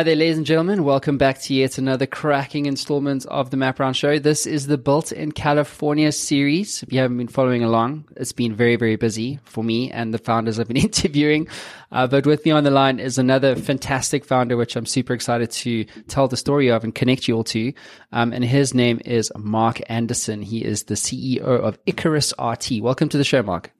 Hi there, ladies and gentlemen. Welcome back to yet another cracking installment of the Matt Brown Show. This is the Built in California series. If you haven't been following along, it's been very, very busy for me and the founders I've been interviewing. Uh, but with me on the line is another fantastic founder, which I'm super excited to tell the story of and connect you all to. Um, and his name is Mark Anderson. He is the CEO of Icarus RT. Welcome to the show, Mark.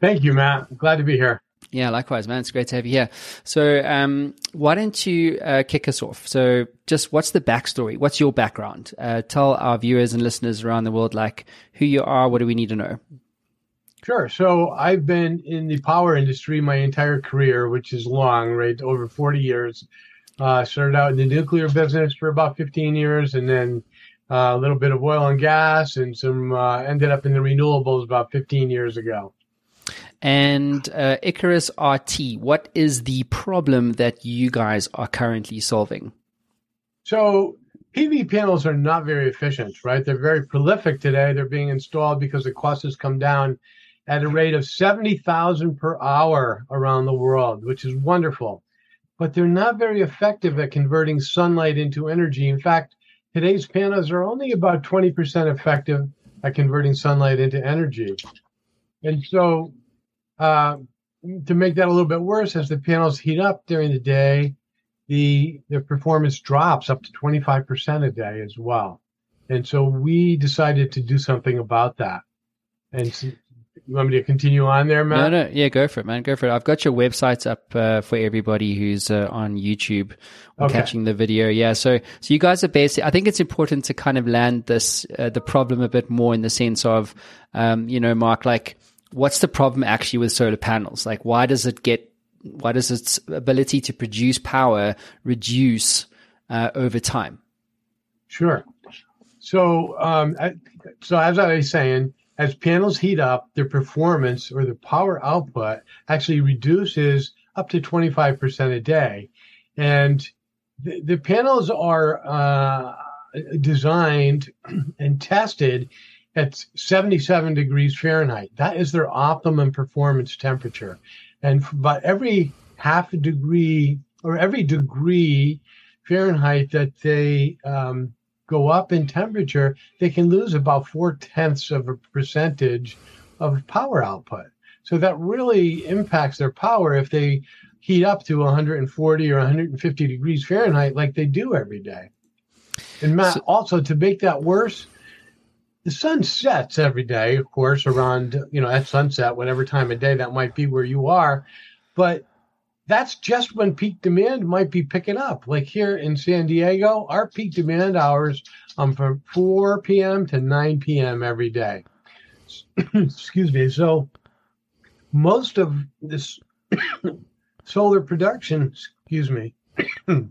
Thank you, Matt. Glad to be here. Yeah, likewise, man. It's great to have you here. So, um, why don't you uh, kick us off? So, just what's the backstory? What's your background? Uh, tell our viewers and listeners around the world, like who you are. What do we need to know? Sure. So, I've been in the power industry my entire career, which is long, right? Over 40 years. Uh, started out in the nuclear business for about 15 years, and then uh, a little bit of oil and gas, and some uh, ended up in the renewables about 15 years ago and uh, Icarus RT. What is the problem that you guys are currently solving? So PV panels are not very efficient, right? They're very prolific today. They're being installed because the cost has come down at a rate of 70,000 per hour around the world, which is wonderful. But they're not very effective at converting sunlight into energy. In fact, today's panels are only about 20% effective at converting sunlight into energy. And so uh, to make that a little bit worse, as the panels heat up during the day, the the performance drops up to 25% a day as well. And so we decided to do something about that. And so, you want me to continue on there, Matt? No, no, yeah, go for it, man. Go for it. I've got your websites up uh, for everybody who's uh, on YouTube or okay. catching the video. Yeah, so so you guys are basically. I think it's important to kind of land this uh, the problem a bit more in the sense of, um, you know, Mark, like what's the problem actually with solar panels? Like, why does it get, why does its ability to produce power reduce uh, over time? Sure. So, um, I, so as I was saying, as panels heat up, their performance or the power output actually reduces up to 25% a day. And the, the panels are uh, designed and tested at 77 degrees Fahrenheit. That is their optimum performance temperature. And about every half a degree or every degree Fahrenheit that they um, go up in temperature, they can lose about four tenths of a percentage of power output. So that really impacts their power if they heat up to 140 or 150 degrees Fahrenheit like they do every day. And Matt, so, also to make that worse, the sun sets every day, of course, around, you know, at sunset, whatever time of day that might be where you are. But that's just when peak demand might be picking up. Like here in San Diego, our peak demand hours um from 4 p.m. to 9 p.m. every day. Excuse me. So most of this solar production, excuse me,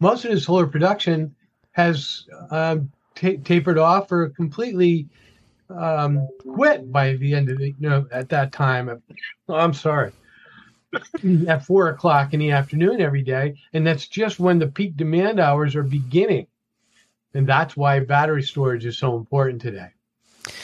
most of the solar production has uh, t- tapered off or completely um, quit by the end of the, you know, at that time. Oh, I'm sorry. at four o'clock in the afternoon every day. And that's just when the peak demand hours are beginning. And that's why battery storage is so important today.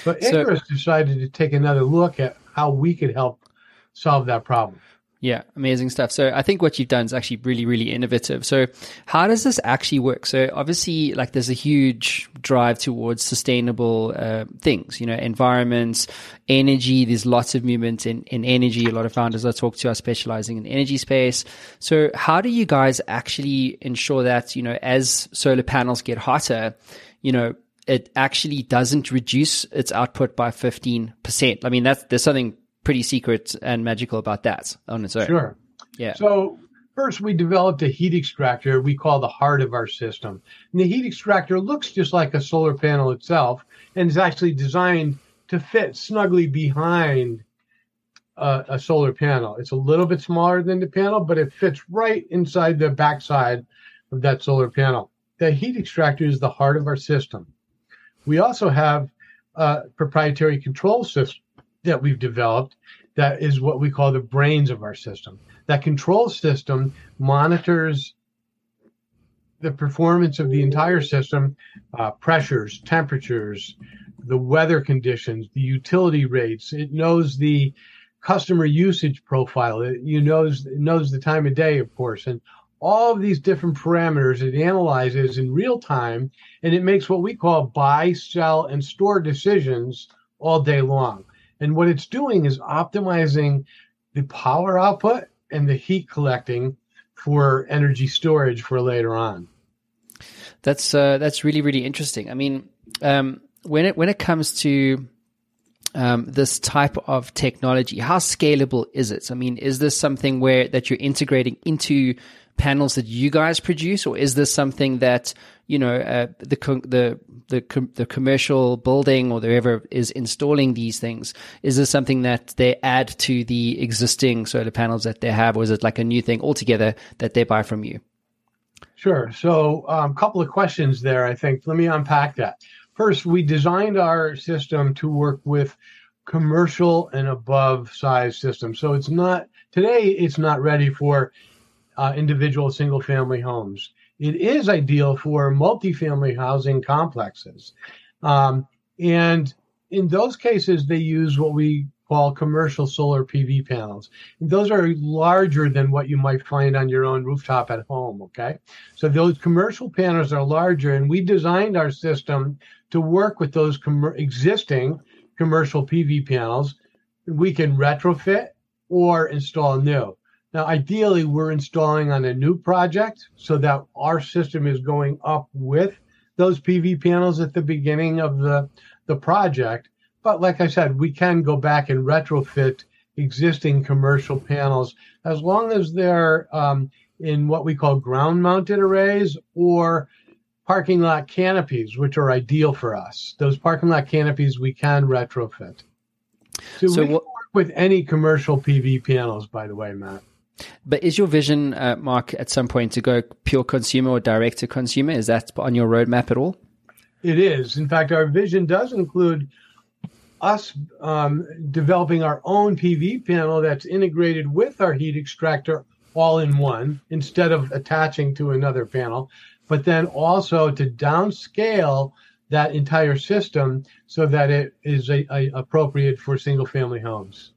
But Icarus so, decided to take another look at how we could help solve that problem. Yeah, amazing stuff. So I think what you've done is actually really, really innovative. So how does this actually work? So obviously, like there's a huge drive towards sustainable uh, things, you know, environments, energy. There's lots of movement in, in energy. A lot of founders I talk to are specializing in energy space. So how do you guys actually ensure that, you know, as solar panels get hotter, you know, it actually doesn't reduce its output by 15%. I mean, that's, there's something pretty secret and magical about that on its own. Sure. Yeah. So first we developed a heat extractor we call the heart of our system. And the heat extractor looks just like a solar panel itself and is actually designed to fit snugly behind a, a solar panel. It's a little bit smaller than the panel, but it fits right inside the backside of that solar panel. The heat extractor is the heart of our system. We also have a proprietary control system that we've developed that is what we call the brains of our system. That control system monitors the performance of the entire system, uh, pressures, temperatures, the weather conditions, the utility rates. It knows the customer usage profile. It you knows it knows the time of day, of course, and all of these different parameters. It analyzes in real time, and it makes what we call buy, sell, and store decisions all day long. And what it's doing is optimizing the power output and the heat collecting for energy storage for later on. That's uh, that's really really interesting. I mean, um, when it when it comes to um, this type of technology, how scalable is it? I mean, is this something where that you're integrating into panels that you guys produce, or is this something that you know uh, the the the the commercial building or whoever is installing these things? Is this something that they add to the existing solar panels that they have, or is it like a new thing altogether that they buy from you? Sure. So, a um, couple of questions there. I think. Let me unpack that. First, we designed our system to work with commercial and above size systems. So it's not today. It's not ready for uh, individual single family homes. It is ideal for multifamily housing complexes. Um, and in those cases, they use what we call commercial solar PV panels. And those are larger than what you might find on your own rooftop at home. Okay. So those commercial panels are larger, and we designed our system to work with those com- existing commercial PV panels. We can retrofit or install new. Now, ideally, we're installing on a new project so that our system is going up with those PV panels at the beginning of the, the project. But like I said, we can go back and retrofit existing commercial panels as long as they're um, in what we call ground mounted arrays or parking lot canopies, which are ideal for us. Those parking lot canopies we can retrofit. So, so we can work with any commercial PV panels, by the way, Matt. But is your vision, uh, Mark, at some point to go pure consumer or direct to consumer? Is that on your roadmap at all? It is. In fact, our vision does include us um, developing our own PV panel that's integrated with our heat extractor all in one instead of attaching to another panel, but then also to downscale that entire system so that it is a, a appropriate for single family homes.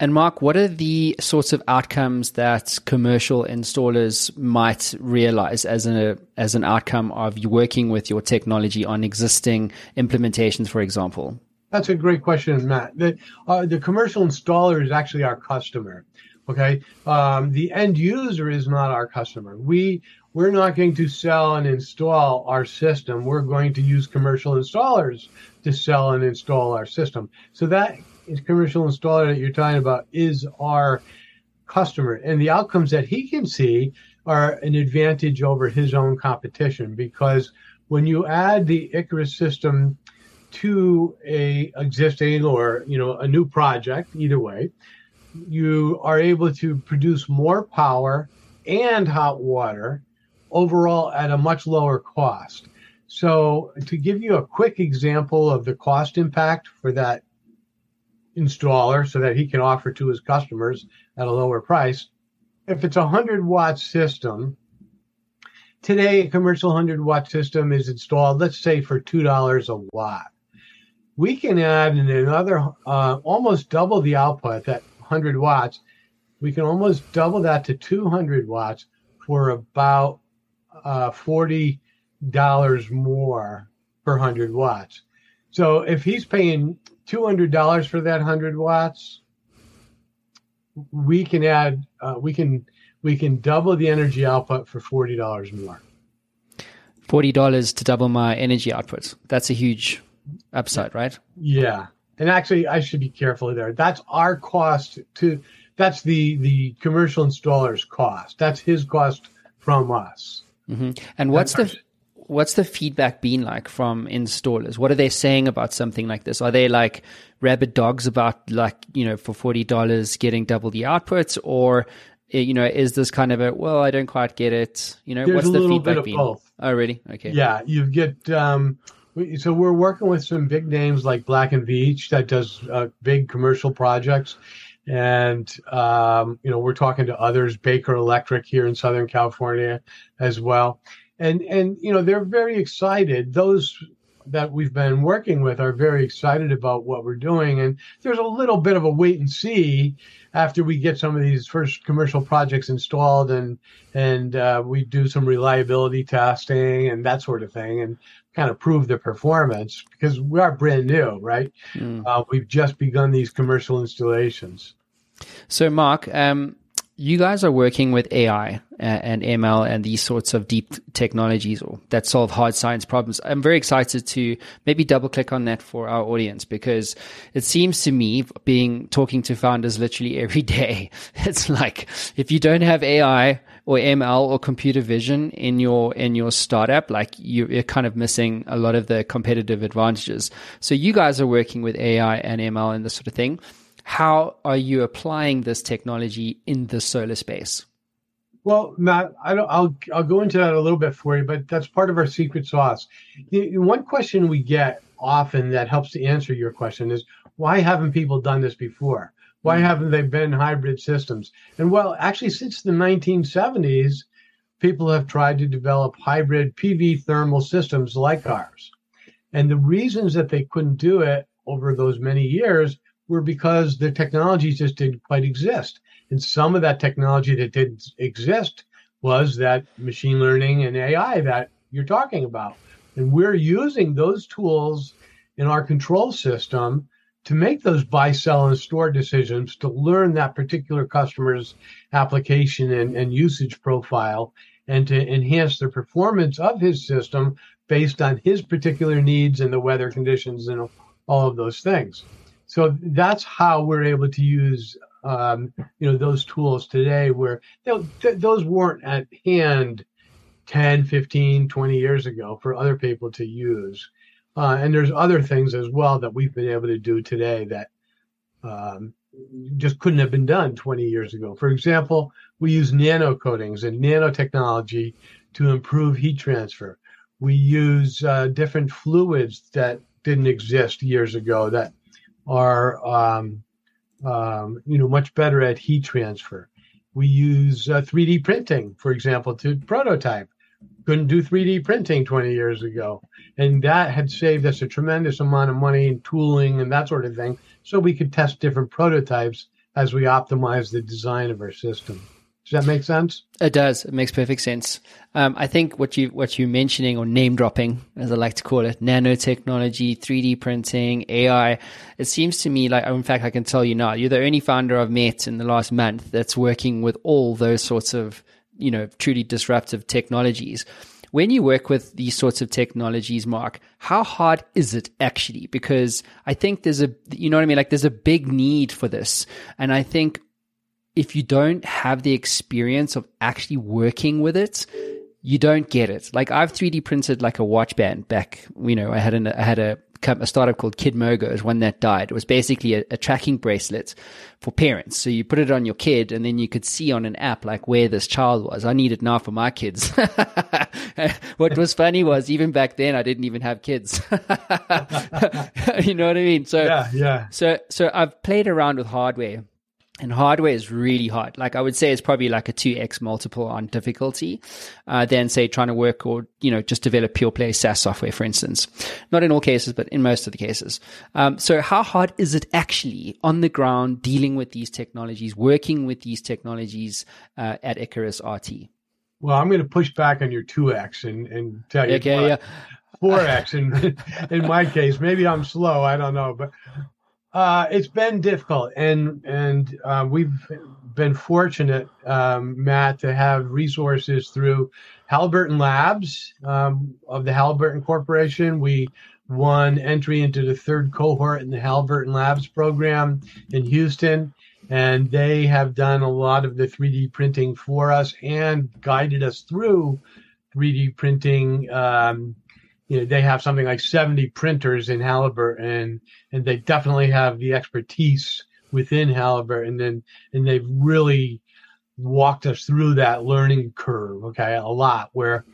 And Mark, what are the sorts of outcomes that commercial installers might realize as an as an outcome of working with your technology on existing implementations, for example? That's a great question, Matt. The, uh, the commercial installer is actually our customer. Okay, um, the end user is not our customer. We we're not going to sell and install our system. We're going to use commercial installers to sell and install our system. So that commercial installer that you're talking about is our customer, and the outcomes that he can see are an advantage over his own competition because when you add the Icarus system to a existing or you know a new project, either way, you are able to produce more power and hot water overall at a much lower cost. So, to give you a quick example of the cost impact for that installer so that he can offer to his customers at a lower price. If it's a 100 watt system, today a commercial 100 watt system is installed, let's say, for $2 a watt. We can add another, uh, almost double the output, that 100 watts. We can almost double that to 200 watts for about uh, $40 more per 100 watts. So if he's paying two hundred dollars for that hundred watts, we can add uh, we can we can double the energy output for forty dollars more. Forty dollars to double my energy output. That's a huge upside, right? Yeah, and actually, I should be careful there. That's our cost to. That's the the commercial installer's cost. That's his cost from us. Mm-hmm. And what's the what's the feedback been like from installers? What are they saying about something like this? Are they like rabid dogs about like you know for forty dollars getting double the outputs, or eh, you know is this kind of a well I don't quite get it? You know There's what's the feedback been? Both. Oh really? Okay. Yeah, you get. Um, so we're working with some big names like Black and Veatch that does uh, big commercial projects and um, you know we're talking to others baker electric here in southern california as well and and you know they're very excited those that we've been working with are very excited about what we're doing. And there's a little bit of a wait and see after we get some of these first commercial projects installed and and uh, we do some reliability testing and that sort of thing and kind of prove the performance because we are brand new, right? Mm. Uh, we've just begun these commercial installations. So, Mark, um, you guys are working with AI uh, and ML and these sorts of deep technologies that solve hard science problems. I'm very excited to maybe double click on that for our audience because it seems to me being talking to founders literally every day. It's like if you don't have AI or ML or computer vision in your in your startup, like you're kind of missing a lot of the competitive advantages. So you guys are working with AI and ML and this sort of thing how are you applying this technology in the solar space? Well, Matt, I will I'll go into that a little bit for you, but that's part of our secret sauce. The, one question we get often that helps to answer your question is why haven't people done this before? Why hmm. haven't they been hybrid systems? And well, actually, since the 1970s, people have tried to develop hybrid PV thermal systems like ours. And the reasons that they couldn't do it over those many years were because the technology just didn't quite exist. And some of that technology that didn't exist was that machine learning and AI that you're talking about. And we're using those tools in our control system to make those buy, sell, and store decisions to learn that particular customer's application and, and usage profile and to enhance the performance of his system based on his particular needs and the weather conditions and all of those things. So that's how we're able to use um, you know those tools today where th- those weren't at hand 10 15 20 years ago for other people to use. Uh, and there's other things as well that we've been able to do today that um, just couldn't have been done 20 years ago. For example we use nano coatings and nanotechnology to improve heat transfer. We use uh, different fluids that didn't exist years ago that are um, um, you know much better at heat transfer. We use uh, 3D printing, for example, to prototype. Couldn't do 3D printing 20 years ago, and that had saved us a tremendous amount of money in tooling and that sort of thing, so we could test different prototypes as we optimize the design of our system. Does that make sense? It does. It makes perfect sense. Um, I think what you what you're mentioning or name dropping, as I like to call it, nanotechnology, 3D printing, AI. It seems to me like, in fact, I can tell you now, you're the only founder I've met in the last month that's working with all those sorts of, you know, truly disruptive technologies. When you work with these sorts of technologies, Mark, how hard is it actually? Because I think there's a, you know what I mean? Like there's a big need for this. And I think if you don't have the experience of actually working with it, you don't get it. Like I've 3D printed like a watch band back, you know, I had an, I had a, a startup called Kid Mogo is one that died. It was basically a, a, tracking bracelet for parents. So you put it on your kid and then you could see on an app like where this child was. I need it now for my kids. what was funny was even back then I didn't even have kids. you know what I mean? So, yeah, yeah. So, so I've played around with hardware and hardware is really hard. Like I would say it's probably like a 2x multiple on difficulty uh, than say trying to work or, you know, just develop pure play SaaS software, for instance. Not in all cases, but in most of the cases. Um, so how hard is it actually on the ground dealing with these technologies, working with these technologies uh, at Icarus RT? Well, I'm going to push back on your 2x and, and tell you. Okay, yeah. 4x in, in my case. Maybe I'm slow. I don't know. But uh, it's been difficult, and and uh, we've been fortunate, um, Matt, to have resources through Halliburton Labs um, of the Halliburton Corporation. We won entry into the third cohort in the Halliburton Labs program in Houston, and they have done a lot of the 3D printing for us and guided us through 3D printing. Um, you know, they have something like 70 printers in Halliburton and, and they definitely have the expertise within Halliburton and, then and they've really walked us through that learning curve. Okay. A lot where,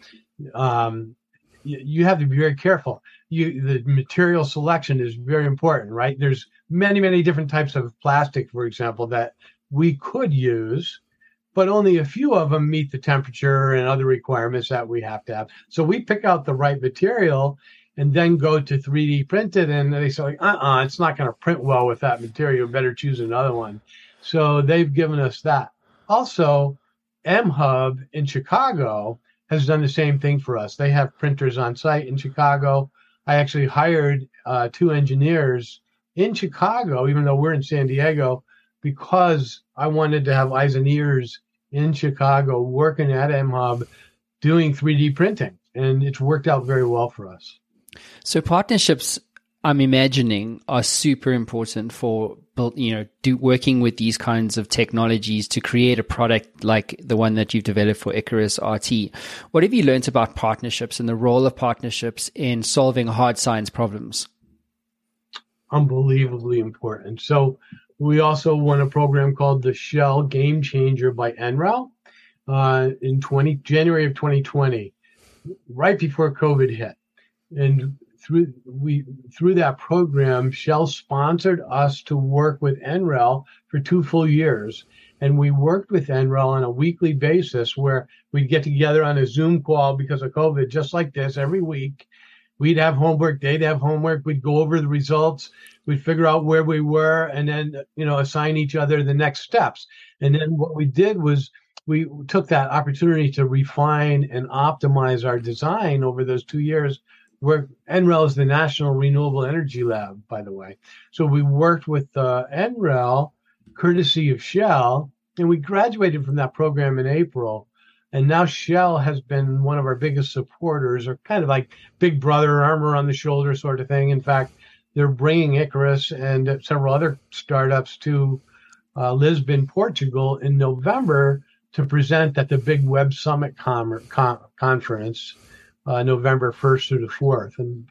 um, you, you have to be very careful. You, the material selection is very important, right? There's many, many different types of plastic, for example, that we could use but only a few of them meet the temperature and other requirements that we have to have. So we pick out the right material and then go to 3D printed. And they say, like, uh uh it's not going to print well with that material. Better choose another one. So they've given us that. Also, M Hub in Chicago has done the same thing for us. They have printers on site in Chicago. I actually hired uh, two engineers in Chicago, even though we're in San Diego, because I wanted to have eyes and ears in Chicago working at M Hub doing 3D printing. And it's worked out very well for us. So partnerships, I'm imagining, are super important for you know do working with these kinds of technologies to create a product like the one that you've developed for Icarus RT. What have you learned about partnerships and the role of partnerships in solving hard science problems? Unbelievably important. So we also won a program called the Shell Game Changer by NREL uh, in 20 January of 2020, right before COVID hit and through we through that program, Shell sponsored us to work with NREL for two full years. And we worked with NREL on a weekly basis where we'd get together on a Zoom call because of COVID, just like this every week. We'd have homework, they'd have homework, we'd go over the results, we'd figure out where we were, and then, you know, assign each other the next steps. And then what we did was we took that opportunity to refine and optimize our design over those two years we're, NREL is the National Renewable Energy Lab, by the way. So we worked with uh, NREL, courtesy of Shell, and we graduated from that program in April. And now Shell has been one of our biggest supporters, or kind of like big brother, armor on the shoulder sort of thing. In fact, they're bringing Icarus and several other startups to uh, Lisbon, Portugal in November to present at the big Web Summit com- com- conference uh, November 1st through the 4th. And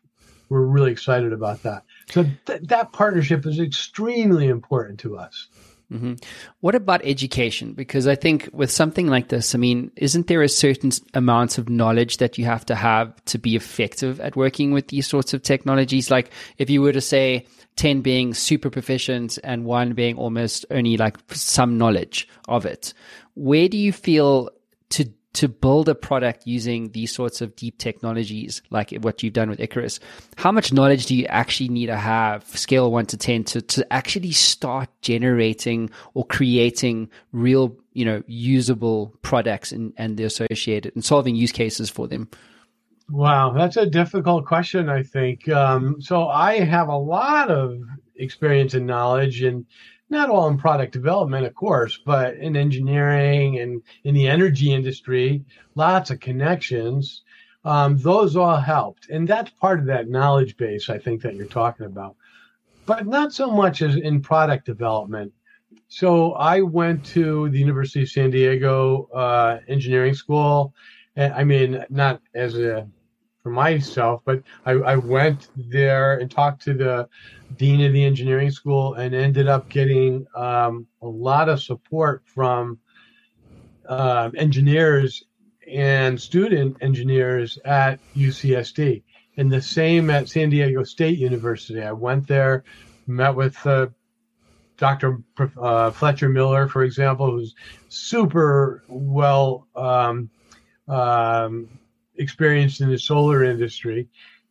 we're really excited about that. So th- that partnership is extremely important to us. Mm-hmm. What about education? Because I think with something like this, I mean, isn't there a certain amount of knowledge that you have to have to be effective at working with these sorts of technologies? Like if you were to say 10 being super proficient and one being almost only like some knowledge of it, where do you feel to to build a product using these sorts of deep technologies, like what you've done with Icarus, how much knowledge do you actually need to have, scale one to 10, to, to actually start generating or creating real, you know, usable products and, and the associated and solving use cases for them? Wow, that's a difficult question, I think. Um, so I have a lot of experience and knowledge and not all in product development, of course, but in engineering and in the energy industry, lots of connections. Um, those all helped. And that's part of that knowledge base, I think, that you're talking about. But not so much as in product development. So I went to the University of San Diego uh, Engineering School. And I mean, not as a for myself, but I, I went there and talked to the dean of the engineering school and ended up getting um, a lot of support from uh, engineers and student engineers at UCSD. And the same at San Diego State University. I went there, met with uh, Dr. Uh, Fletcher Miller, for example, who's super well um, um, experienced in the solar industry.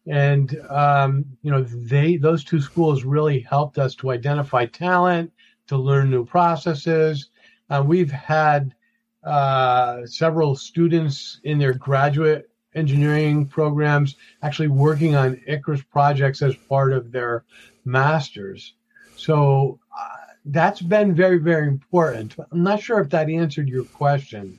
And um, you know they those two schools really helped us to identify talent to learn new processes. Uh, we've had uh, several students in their graduate engineering programs actually working on icarus projects as part of their masters. So uh, that's been very very important. I'm not sure if that answered your question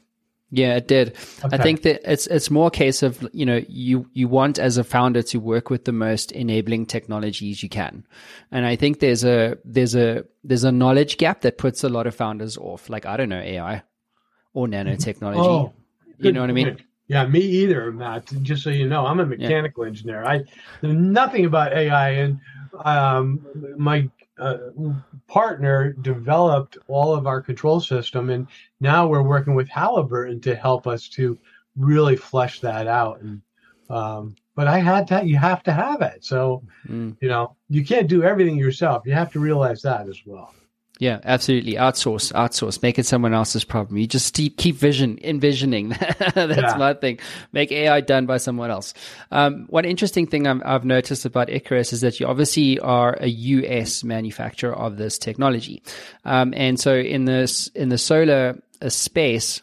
yeah, it did. Okay. I think that it's it's more a case of you know you you want as a founder to work with the most enabling technologies you can, and I think there's a there's a there's a knowledge gap that puts a lot of founders off. Like I don't know AI or nanotechnology. Oh, you know what I mean? Yeah, me either, Matt. Just so you know, I'm a mechanical yeah. engineer. I know nothing about AI, and um, my uh, partner developed all of our control system, and now we're working with Halliburton to help us to really flesh that out. And um, but I had to, you have to have it. So mm. you know, you can't do everything yourself. You have to realize that as well. Yeah, absolutely. Outsource, outsource. Make it someone else's problem. You just keep vision, envisioning. That's yeah. my thing. Make AI done by someone else. Um, one interesting thing i have noticed about Icarus is that you obviously are a US manufacturer of this technology, um, and so in this in the solar uh, space,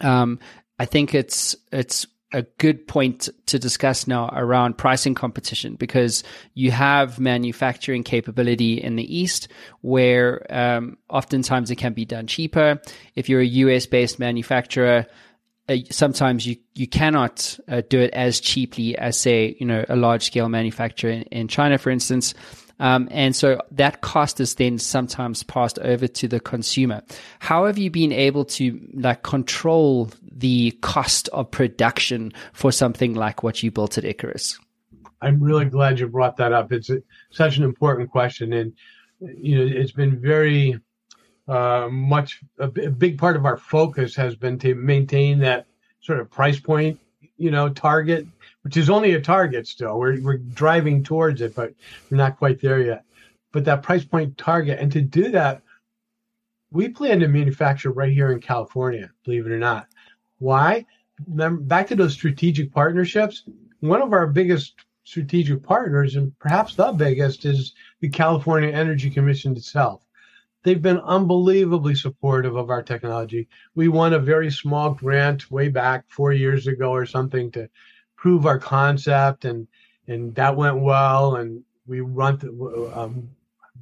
um, I think it's it's a good point to discuss now around pricing competition because you have manufacturing capability in the East where um, oftentimes it can be done cheaper. If you're a US based manufacturer, uh, sometimes you, you cannot uh, do it as cheaply as, say, you know, a large scale manufacturer in, in China, for instance. Um, and so that cost is then sometimes passed over to the consumer. How have you been able to like control the cost of production for something like what you built at Icarus? I'm really glad you brought that up. It's a, such an important question, and you know it's been very uh, much a, a big part of our focus has been to maintain that sort of price point, you know, target which is only a target still. We're, we're driving towards it, but we're not quite there yet. But that price point target, and to do that, we plan to manufacture right here in California, believe it or not. Why? Remember, back to those strategic partnerships. One of our biggest strategic partners, and perhaps the biggest, is the California Energy Commission itself. They've been unbelievably supportive of our technology. We won a very small grant way back four years ago or something to prove our concept, and and that went well. And we run um,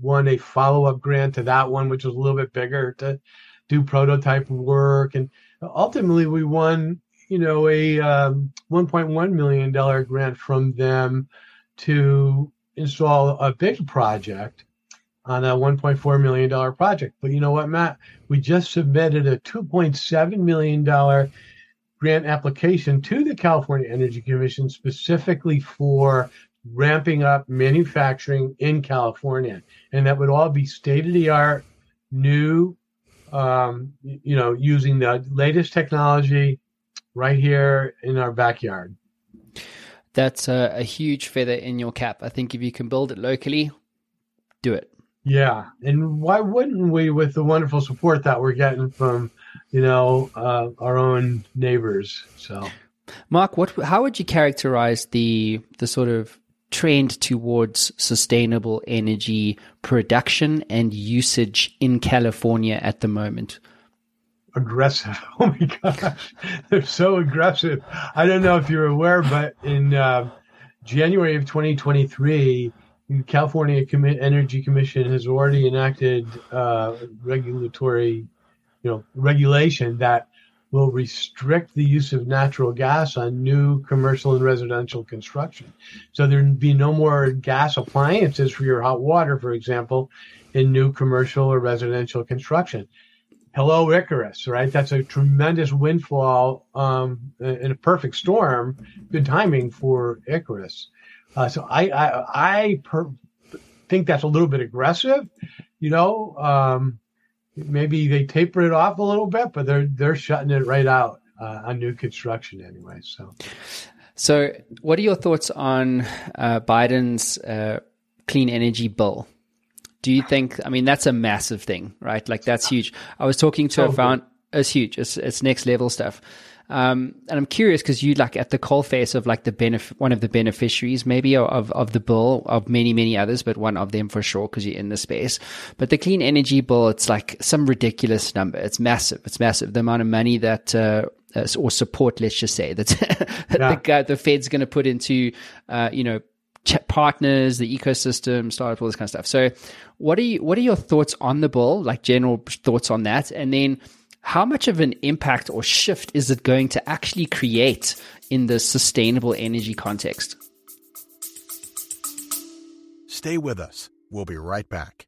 won a follow up grant to that one, which was a little bit bigger to do prototype work, and ultimately we won you know a um, 1.1 million dollar grant from them to install a big project on a 1.4 million dollar project. But you know what, Matt? We just submitted a 2.7 million dollar grant application to the California Energy Commission specifically for ramping up manufacturing in California. And that would all be state of the art, new, um, you know, using the latest technology right here in our backyard. That's a, a huge feather in your cap. I think if you can build it locally, do it. Yeah. And why wouldn't we with the wonderful support that we're getting from you know, uh, our own neighbors. So, Mark, what how would you characterize the the sort of trend towards sustainable energy production and usage in California at the moment? Aggressive. Oh my gosh, they're so aggressive. I don't know if you're aware, but in uh, January of 2023. The California Energy Commission has already enacted uh, regulatory you know regulation that will restrict the use of natural gas on new commercial and residential construction. So there'd be no more gas appliances for your hot water, for example, in new commercial or residential construction. Hello, Icarus, right? That's a tremendous windfall um, in a perfect storm. Good timing for Icarus. Uh, so I I, I per- think that's a little bit aggressive, you know. Um, maybe they taper it off a little bit, but they're they're shutting it right out uh, on new construction anyway. So, so what are your thoughts on uh, Biden's uh, clean energy bill? Do you think? I mean, that's a massive thing, right? Like that's huge. I was talking to so a found. It's huge. It's it's next level stuff. Um, and I'm curious because you like at the coalface of like the benef- one of the beneficiaries maybe of, of the bill of many, many others, but one of them for sure because you're in the space. But the clean energy bill, it's like some ridiculous number. It's massive. It's massive. The amount of money that, uh, uh or support, let's just say that, yeah. the, the Fed's going to put into, uh, you know, partners, the ecosystem, startups, all this kind of stuff. So, what are you? What are your thoughts on the bill? Like general thoughts on that, and then how much of an impact or shift is it going to actually create in the sustainable energy context? Stay with us. We'll be right back.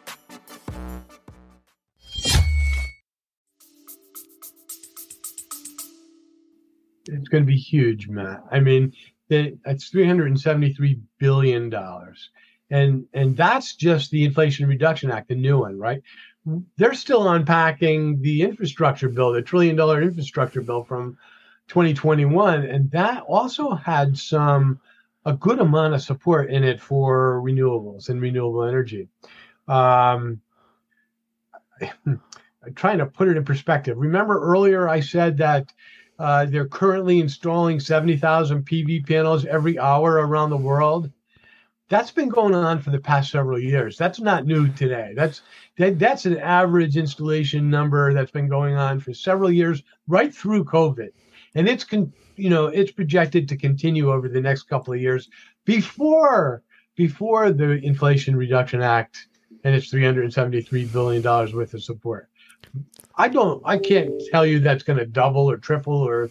It's going to be huge, Matt. I mean, it's 373 billion dollars, and and that's just the Inflation Reduction Act, the new one, right? They're still unpacking the infrastructure bill, the trillion dollar infrastructure bill from 2021, and that also had some a good amount of support in it for renewables and renewable energy. Um, trying to put it in perspective. Remember earlier I said that uh, they're currently installing 70,000 PV panels every hour around the world. That's been going on for the past several years. That's not new today. That's that, that's an average installation number that's been going on for several years, right through COVID, and it's con, you know it's projected to continue over the next couple of years before before the Inflation Reduction Act and its 373 billion dollars worth of support. I don't, I can't tell you that's going to double or triple or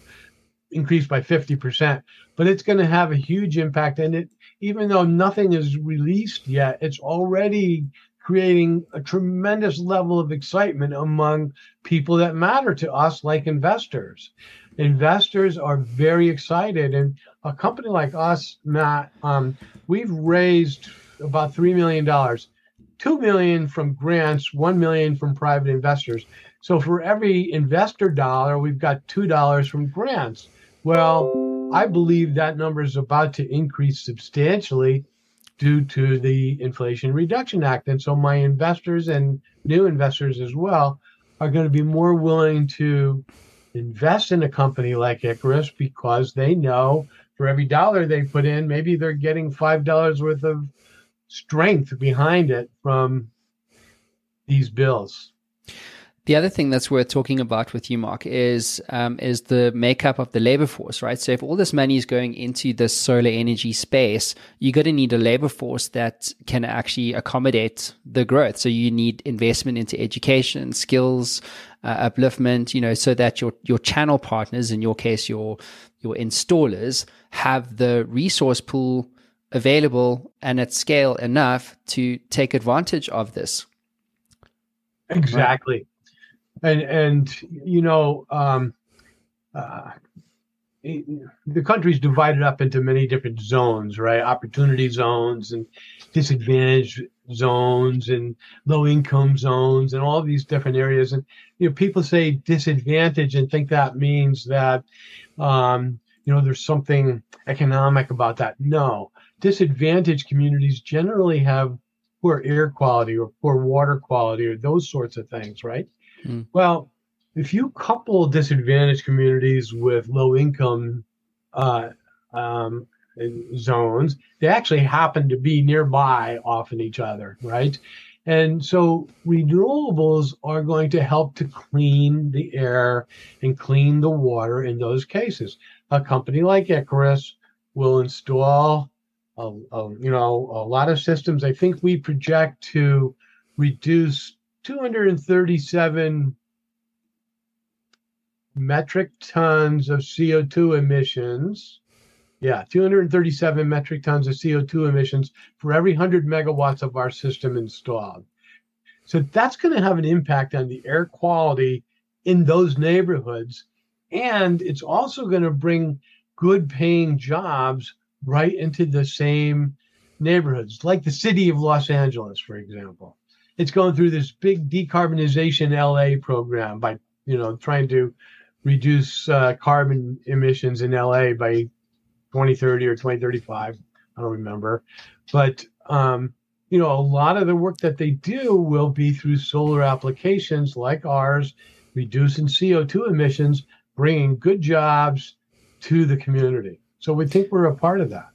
increase by 50%, but it's going to have a huge impact. And it, even though nothing is released yet, it's already creating a tremendous level of excitement among people that matter to us, like investors. Investors are very excited. And a company like us, Matt, um, we've raised about $3 million. 2 million from grants, 1 million from private investors. So for every investor dollar, we've got $2 from grants. Well, I believe that number is about to increase substantially due to the Inflation Reduction Act. And so my investors and new investors as well are going to be more willing to invest in a company like Icarus because they know for every dollar they put in, maybe they're getting $5 worth of strength behind it from these bills. The other thing that's worth talking about with you, Mark, is um, is the makeup of the labor force, right? So if all this money is going into the solar energy space, you're going to need a labor force that can actually accommodate the growth. So you need investment into education, skills, uh, upliftment, you know, so that your your channel partners, in your case, your your installers, have the resource pool available and at scale enough to take advantage of this. Exactly. And, and, you know, um, uh, the country's divided up into many different zones, right? Opportunity zones and disadvantaged zones and low income zones and all these different areas. And you know, people say disadvantage and think that means that um, you know there's something economic about that. No, disadvantaged communities generally have poor air quality or poor water quality or those sorts of things, right? Mm. Well, if you couple disadvantaged communities with low income uh, um, zones, they actually happen to be nearby often each other, right? And so renewables are going to help to clean the air and clean the water in those cases. A company like Icarus will install a, you know a lot of systems. I think we project to reduce 237 metric tons of CO2 emissions. Yeah, 237 metric tons of CO2 emissions for every 100 megawatts of our system installed. So that's going to have an impact on the air quality in those neighborhoods. And it's also going to bring good paying jobs right into the same neighborhoods, like the city of Los Angeles, for example. It's going through this big decarbonization LA program by, you know, trying to reduce uh, carbon emissions in LA by 2030 or 2035. I don't remember, but um, you know, a lot of the work that they do will be through solar applications like ours, reducing CO2 emissions, bringing good jobs to the community. So we think we're a part of that.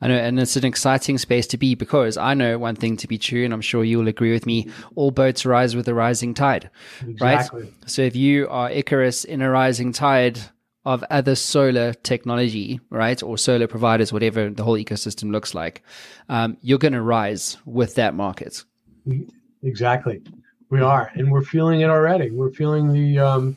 I know, and it's an exciting space to be because I know one thing to be true, and I'm sure you'll agree with me all boats rise with a rising tide. Exactly. Right? So if you are Icarus in a rising tide, of other solar technology, right, or solar providers, whatever the whole ecosystem looks like, um, you're going to rise with that market. Exactly, we are, and we're feeling it already. We're feeling the um,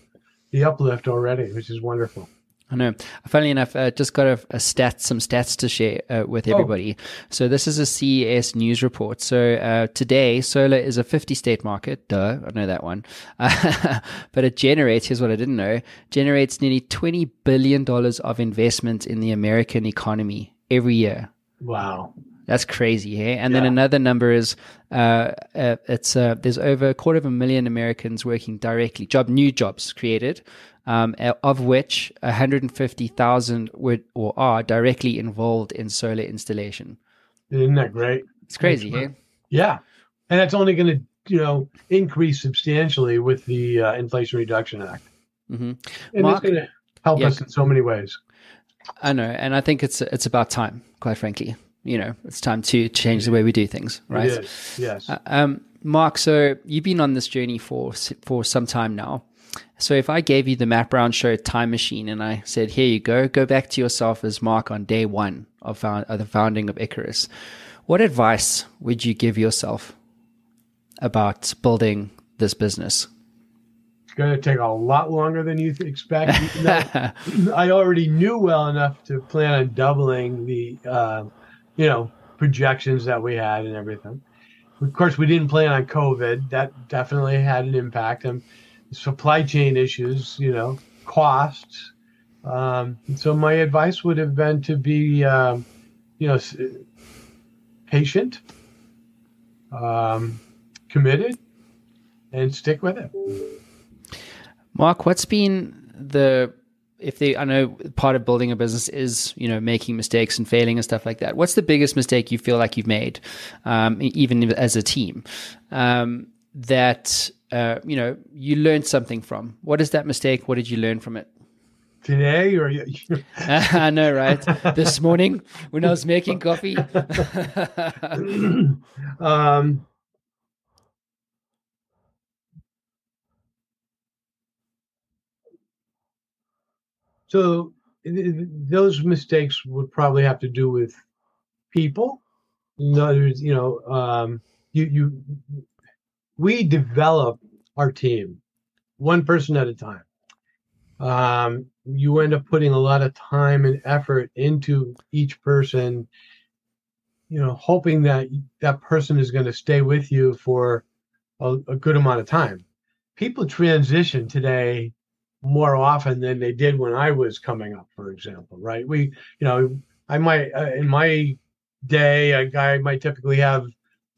the uplift already, which is wonderful. I know. Funnily enough, uh, just got a, a stat, some stats to share uh, with oh. everybody. Oh. So this is a CES news report. So uh, today, solar is a 50-state market. Duh, I know that one. but it generates. Here's what I didn't know: generates nearly 20 billion dollars of investment in the American economy every year. Wow. That's crazy, hey? And yeah. then another number is uh, uh, it's uh, there's over a quarter of a million Americans working directly, job new jobs created um, of which 150,000 would or are directly involved in solar installation. Isn't that great? It's crazy, yeah. Yeah, and that's only going to you know increase substantially with the uh, Inflation Reduction Act, mm-hmm. and Mark, it's going to help yeah, us in so many ways. I know, and I think it's it's about time, quite frankly. You know, it's time to change the way we do things, right? Yes. Uh, um, Mark, so you've been on this journey for for some time now. So if I gave you the Matt Brown Show time machine and I said, here you go, go back to yourself as Mark on day one of, found, of the founding of Icarus, what advice would you give yourself about building this business? It's going to take a lot longer than you expect. I already knew well enough to plan on doubling the, uh, you know, projections that we had and everything. Of course, we didn't plan on COVID. That definitely had an impact. And supply chain issues, you know, costs. Um, so my advice would have been to be, um, you know, patient, um, committed, and stick with it. Mark, what's been the if they I know part of building a business is you know making mistakes and failing and stuff like that. What's the biggest mistake you feel like you've made, um, even as a team, um, that uh, you know, you learned something from. What is that mistake? What did you learn from it? Today or I know, right? this morning when I was making coffee. um, so those mistakes would probably have to do with people. In other words, you know, um, you you we develop our team one person at a time. Um, you end up putting a lot of time and effort into each person, you know, hoping that that person is going to stay with you for a, a good amount of time. People transition today more often than they did when I was coming up, for example, right? We, you know, I might, uh, in my day, a guy might typically have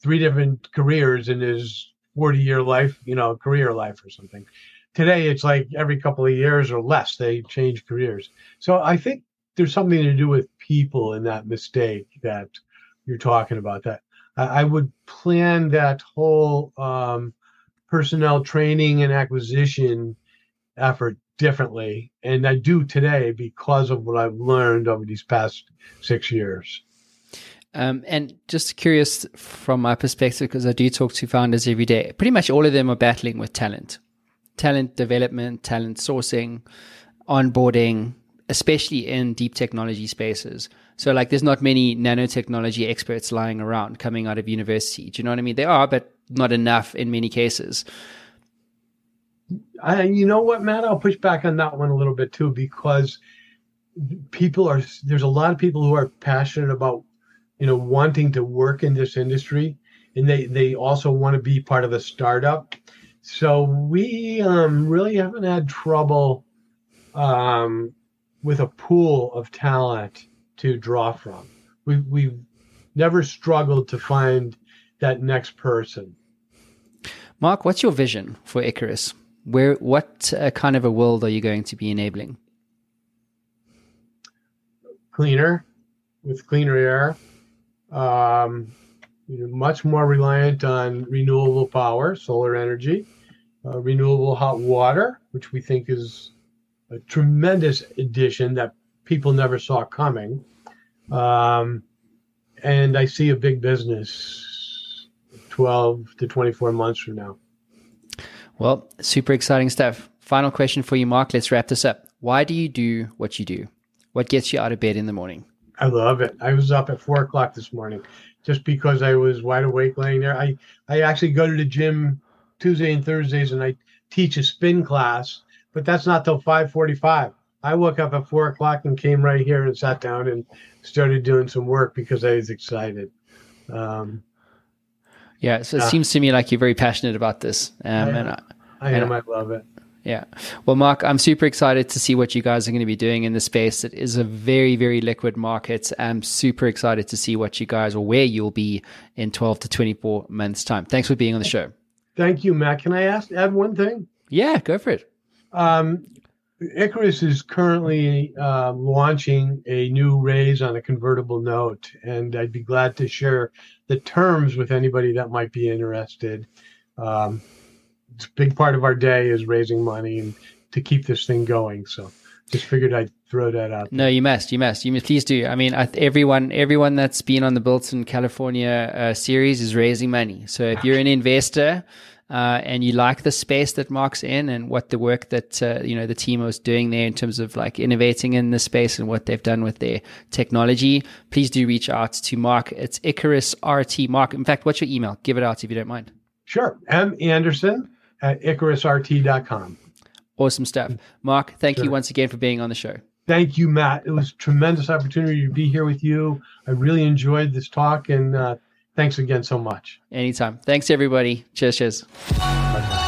three different careers in his 40 year life, you know, career life or something. Today, it's like every couple of years or less, they change careers. So I think there's something to do with people in that mistake that you're talking about. That I would plan that whole um, personnel training and acquisition effort differently. And I do today because of what I've learned over these past six years. Um, and just curious from my perspective, because I do talk to founders every day, pretty much all of them are battling with talent, talent development, talent sourcing, onboarding, especially in deep technology spaces. So, like, there's not many nanotechnology experts lying around coming out of university. Do you know what I mean? There are, but not enough in many cases. I, you know what, Matt? I'll push back on that one a little bit too, because people are, there's a lot of people who are passionate about you know wanting to work in this industry and they they also want to be part of a startup so we um, really haven't had trouble um, with a pool of talent to draw from we've, we've never struggled to find that next person mark what's your vision for icarus Where what uh, kind of a world are you going to be enabling? Cleaner, with cleaner air. Um, you know, much more reliant on renewable power, solar energy, uh, renewable hot water, which we think is a tremendous addition that people never saw coming. Um, and I see a big business 12 to 24 months from now. Well, super exciting stuff. Final question for you, Mark. Let's wrap this up. Why do you do what you do? What gets you out of bed in the morning? I love it. I was up at four o'clock this morning just because I was wide awake laying there. I, I actually go to the gym Tuesday and Thursdays and I teach a spin class, but that's not till 545. I woke up at four o'clock and came right here and sat down and started doing some work because I was excited. Um, yeah, so it uh, seems to me like you're very passionate about this. Um, I and I, I am. I love it. Yeah. Well, Mark, I'm super excited to see what you guys are going to be doing in the space. It is a very, very liquid market. I'm super excited to see what you guys or where you'll be in 12 to 24 months' time. Thanks for being on the show. Thank you, Matt. Can I ask add one thing? Yeah, go for it. Um, Icarus is currently uh, launching a new raise on a convertible note, and I'd be glad to share the terms with anybody that might be interested. Um, it's a big part of our day is raising money and to keep this thing going. So just figured I'd throw that out. There. No, you must, you must, you must. Please do. I mean, everyone, everyone that's been on the Built in California uh, series is raising money. So if you're an investor uh, and you like the space that Mark's in and what the work that uh, you know the team was doing there in terms of like innovating in the space and what they've done with their technology, please do reach out to Mark. It's Icarus RT Mark. In fact, what's your email? Give it out if you don't mind. Sure, M Anderson at IcarusRT.com. Awesome stuff, Mark. Thank sure. you once again for being on the show. Thank you, Matt. It was a tremendous opportunity to be here with you. I really enjoyed this talk and. Uh, Thanks again so much. Anytime. Thanks, everybody. Cheers, cheers. Bye-bye.